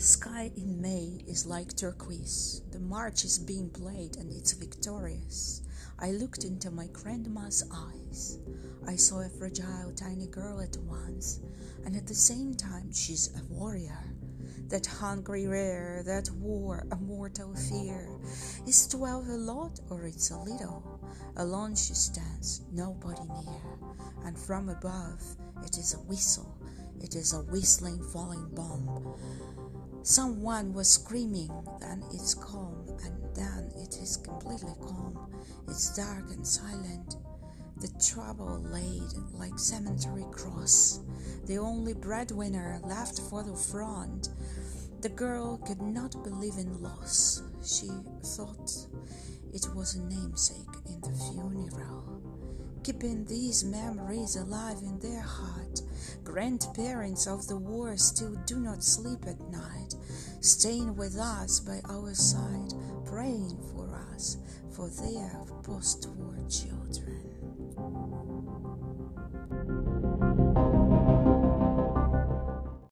The sky in May is like turquoise. The march is being played and it's victorious. I looked into my grandma's eyes. I saw a fragile, tiny girl at once, and at the same time, she's a warrior. That hungry rare, that war, a mortal fear. Is twelve a lot or it's a little? Alone she stands, nobody near, and from above it is a whistle, it is a whistling falling bomb. Someone was screaming, then it's calm, and then it is completely calm. It's dark and silent. The trouble laid like cemetery cross, the only breadwinner left for the front. The girl could not believe in loss. She thought it was a namesake in the funeral keeping these memories alive in their heart. Grandparents of the war still do not sleep at night, staying with us by our side, praying for us, for their post war children.